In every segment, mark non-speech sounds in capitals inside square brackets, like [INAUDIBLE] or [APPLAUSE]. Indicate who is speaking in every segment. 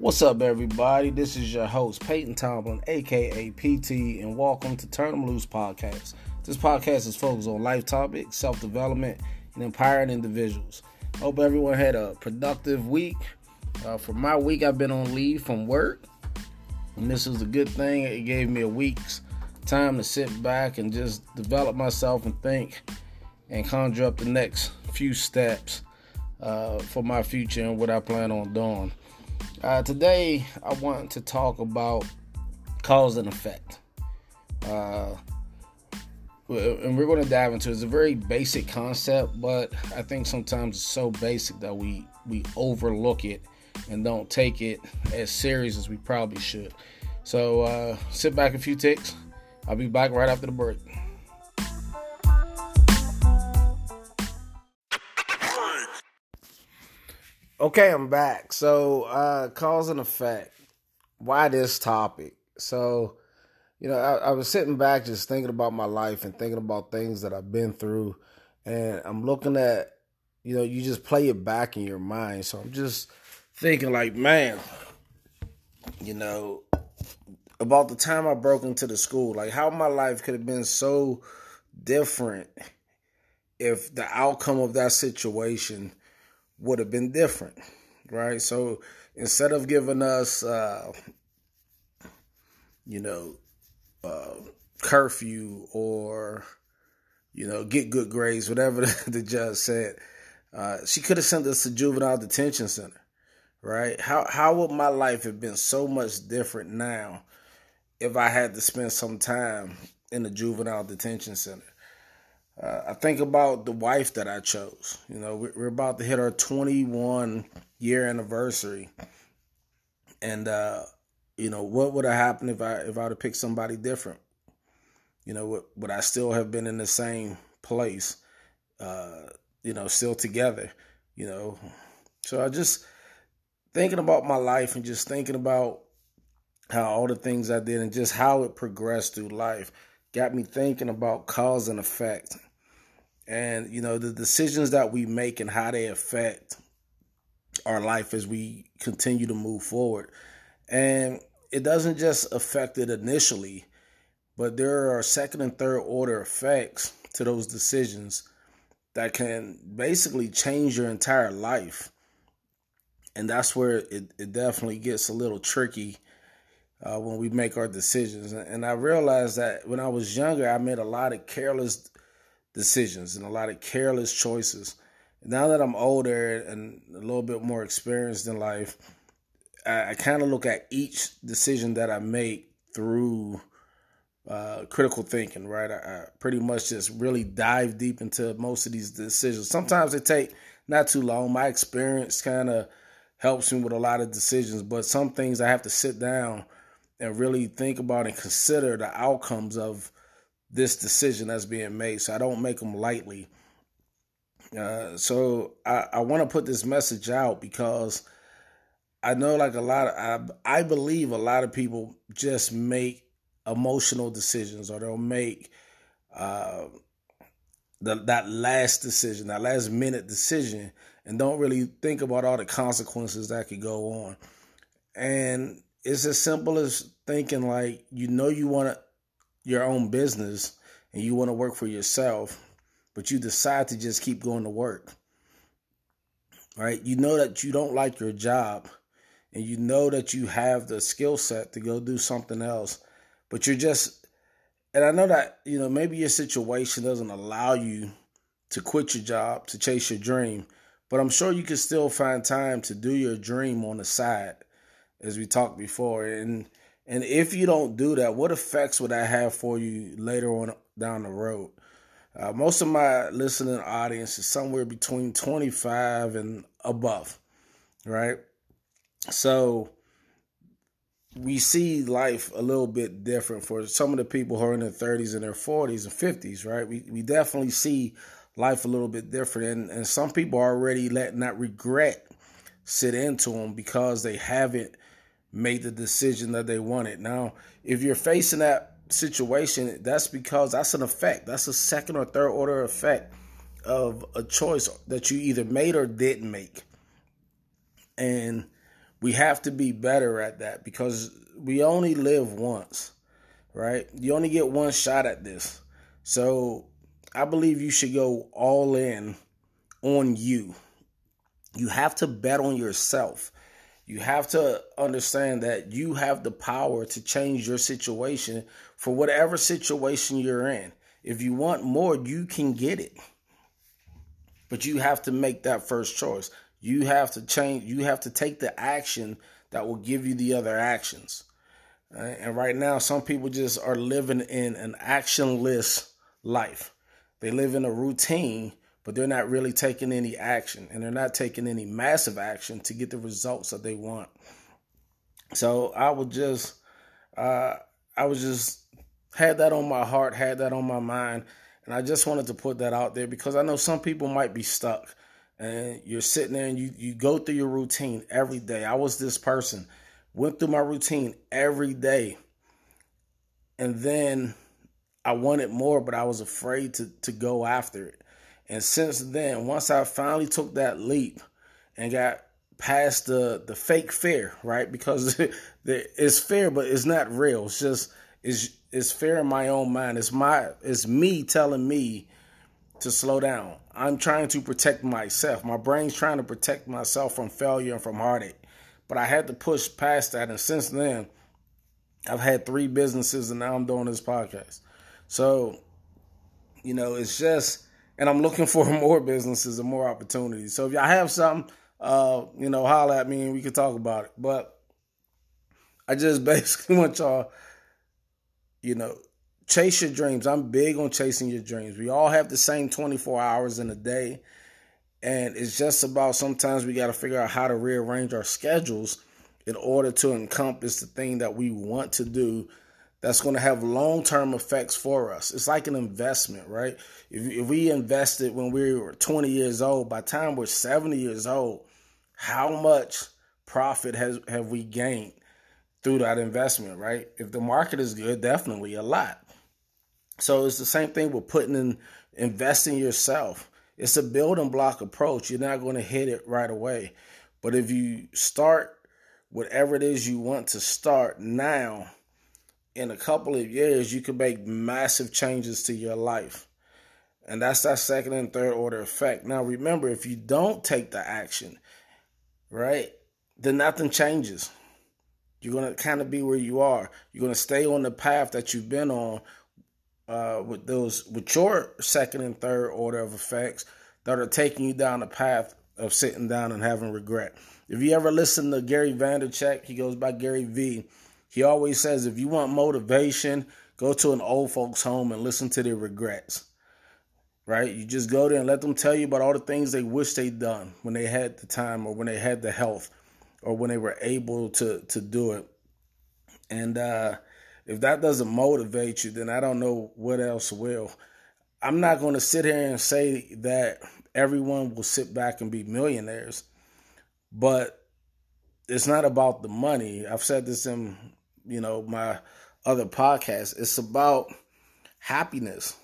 Speaker 1: What's up, everybody? This is your host, Peyton Tomlin, aka PT, and welcome to Turn 'em Loose podcast. This podcast is focused on life topics, self development, and empowering individuals. Hope everyone had a productive week. Uh, for my week, I've been on leave from work, and this is a good thing. It gave me a week's time to sit back and just develop myself and think and conjure up the next few steps uh, for my future and what I plan on doing. Uh, today, I want to talk about cause and effect. Uh, and we're going to dive into it. It's a very basic concept, but I think sometimes it's so basic that we we overlook it and don't take it as serious as we probably should. So uh, sit back a few ticks. I'll be back right after the break. Okay, I'm back. So, uh, cause and effect. Why this topic? So, you know, I, I, was sitting back just thinking about my life and thinking about things that I've been through. And I'm looking at, you know, you just play it back in your mind. So I'm just thinking, like, man, you know, about the time I broke into the school, like how my life could have been so different if the outcome of that situation would have been different, right? So instead of giving us, uh, you know, uh, curfew or, you know, get good grades, whatever [LAUGHS] the judge said, uh, she could have sent us to juvenile detention center, right? How how would my life have been so much different now if I had to spend some time in the juvenile detention center? Uh, I think about the wife that I chose. You know, we're about to hit our 21 year anniversary, and uh, you know, what would have happened if I if I would have picked somebody different? You know, would, would I still have been in the same place? Uh, you know, still together. You know, so I just thinking about my life and just thinking about how all the things I did and just how it progressed through life got me thinking about cause and effect and you know the decisions that we make and how they affect our life as we continue to move forward. And it doesn't just affect it initially but there are second and third order effects to those decisions that can basically change your entire life. And that's where it, it definitely gets a little tricky uh, when we make our decisions. And i realized that when i was younger i made a lot of careless decisions and a lot of careless choices. Now that I'm older and a little bit more experienced in life, I, I kind of look at each decision that I make through uh, critical thinking, right? I, I, pretty much just really dive deep into most of these decisions. Sometimes they take not too long. My experience kind of helps me with a lot of decisions, but some things I have to sit down and really think about and consider the outcomes of this decision that's being made. So I don't make them lightly. Uh, so I, I want to put this message out because I know like a lot of I, I believe a lot of people just make emotional decisions or they'll make uh, the, that last decision, that last minute decision, and don't really think about all the consequences that could go on. And it's as simple as thinking like you know you want to your own business and you want to work for yourself, but you decide to just keep going to work, right? You know that you don't like your job and you know that you have the skill set to go do something else, but you're just, and I know that, you know, maybe your situation doesn't allow you to quit your job, to chase your dream, but I'm sure you can still find time to do your dream on the side, as we talked before. And and if you don't do that, what effects would that have for you later on down the road? Uh, most of my listening audience is somewhere between 25 and above, right? So we see life a little bit different for some of the people who are in their 30s and their 40s and 50s, right? We, we definitely see life a little bit different. And, and some people are already letting that regret sit into them because they haven't made the decision that they wanted. Now, if you're facing that situation, that's because that's an effect. That's a second or third order effect of a choice that you either made or didn't make. And we have to be better at that because we only live once, right? You only get one shot at this. So I believe you should go all in on you. You have to bet on yourself. You have to understand that you have the power to change your situation for whatever situation you're in. If you want more, you can get it. But you have to make that first choice. You have to change, you have to take the action that will give you the other actions. And right now, some people just are living in an actionless life. They live in a routine but they're not really taking any action and they're not taking any massive action to get the results that they want. So I would just, uh, I was just had that on my heart, had that on my mind, and I just wanted to put that out there because I know some people might be stuck and you're sitting there and you, you go through your routine every day. I was this person, went through my routine every day. And then I wanted more, but I was afraid to, to go after it. And since then, once I finally took that leap and got past the the fake fear, right? Because [LAUGHS] it's fear, but it's not real. It's just it's it's fear in my own mind. It's my it's me telling me to slow down. I'm trying to protect myself. My brain's trying to protect myself from failure and from heartache. But I had to push past that, and since then, I've had three businesses, and now I'm doing this podcast. So, you know, it's just and I'm looking for [LAUGHS] more businesses and more opportunities. So if y'all have something, uh, you know, holler at me and we can talk about it. But I just [LAUGHS] basically want y'all, you know, chase your dreams. I'm big on chasing your dreams. We all have the same 24 hours in a day. And it's just about sometimes we got to figure out how to rearrange our schedules in order to encompass the thing that we want to do that's going to have long term effects for us. It's like an investment, right? If, if we invested when we were 20 years old, by time we're 70 years old, how much profit has have we gained through that investment, right? If the market is good, definitely a lot. So it's the same thing with putting in investing yourself. It's a building block approach. You're not going to hit it right away. But if you start whatever it is you want to start now, in a couple of years, you can make massive changes to your life. And that's that second and third order effect. Now, remember, if you don't take the action, right, then nothing changes. You're going to kind of be where you are. You're going to stay on the path that you've been on uh, with those, with your second and third order of effects that are taking you down the path of sitting down and having regret. If you ever listen to Gary Vaynerchuk, he goes by Gary V he always says if you want motivation, go to an old folks home and listen to their regrets. Right? You just go there and let them tell you about all the things they wish they'd done when they had the time or when they had the health or when they were able to to do it. And uh, if that doesn't motivate you, then I don't know what else will. I'm not going to sit here and say that everyone will sit back and be millionaires, but it's not about the money. I've said this in you know, my other podcast. It's about happiness.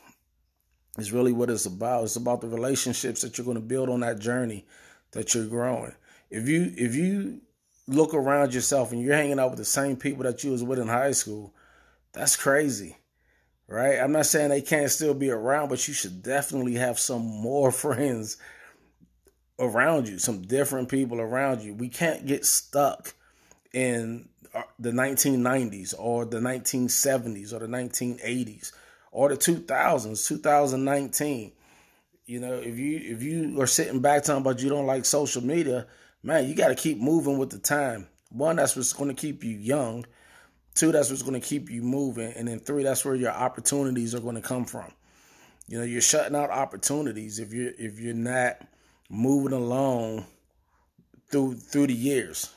Speaker 1: Is really what it's about. It's about the relationships that you're going to build on that journey that you're growing. If you if you look around yourself and you're hanging out with the same people that you was with in high school, that's crazy. Right? I'm not saying they can't still be around, but you should definitely have some more [LAUGHS] friends around you, some different people around you. We can't get stuck in Uh, the 1990s or the 1970s or the 1980s or the 2000s 2019 you know if you if you are sitting back talking about you don't like social media man you got to keep moving with the time. One that's what's going to keep you young. Two that's what's going to keep you moving. And then three that's where your opportunities are going to come from. You know you're shutting out opportunities if you're if you're not moving along through through the years.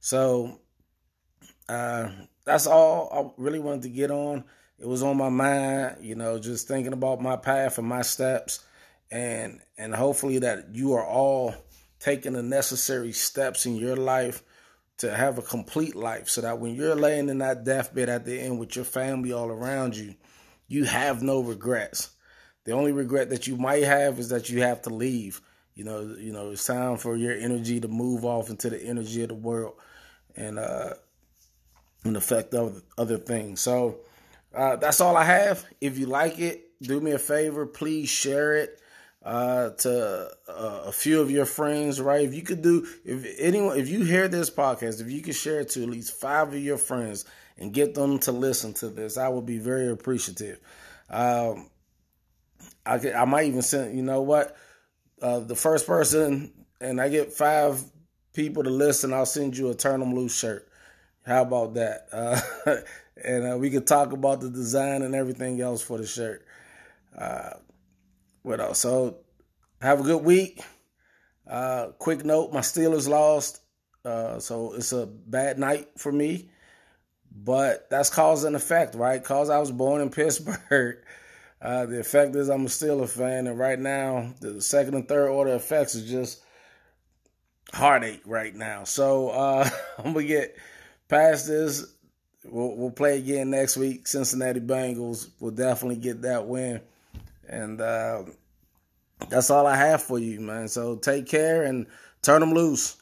Speaker 1: So uh, that's all I really wanted to get on. It was on my mind, you know, just thinking about my path and my steps, and and hopefully that you are all taking the necessary steps in your life to have a complete life, so that when you're laying in that deathbed at the end with your family all around you, you have no regrets. The only regret that you might have is that you have to leave. You know, you know, it's time for your energy to move off into the energy of the world and uh, and affect other other things. So uh, that's all I have. If you like it, do me a favor, please share it uh, to uh, a few of your friends, right? If you could do, if anyone, if you hear this podcast, if you could share it to at least five of your friends and get them to listen to this, I would be very appreciative. Um, I could, I might even send, you know what, uh, the first person, and I get five people to listen, I'll send you a Turn Them Loose shirt. How about that? [LAUGHS] Uh, and uh, we could talk about the design and everything else for the shirt. Uh, what else? So have a good week. Uh, quick note: my Steelers lost, uh, so it's a bad night for me. But that's cause and effect, right? Cause I was born in [LAUGHS] Pittsburgh. Uh, the effect is I'm a Steelers fan, and right now the second and third order effects is just heartache right now. So uh, [LAUGHS] I'm gonna get past this. We'll, we'll play again next week. Cincinnati Bengals will definitely get that win. And uh, that's all I have for you, man. So take care and turn them loose.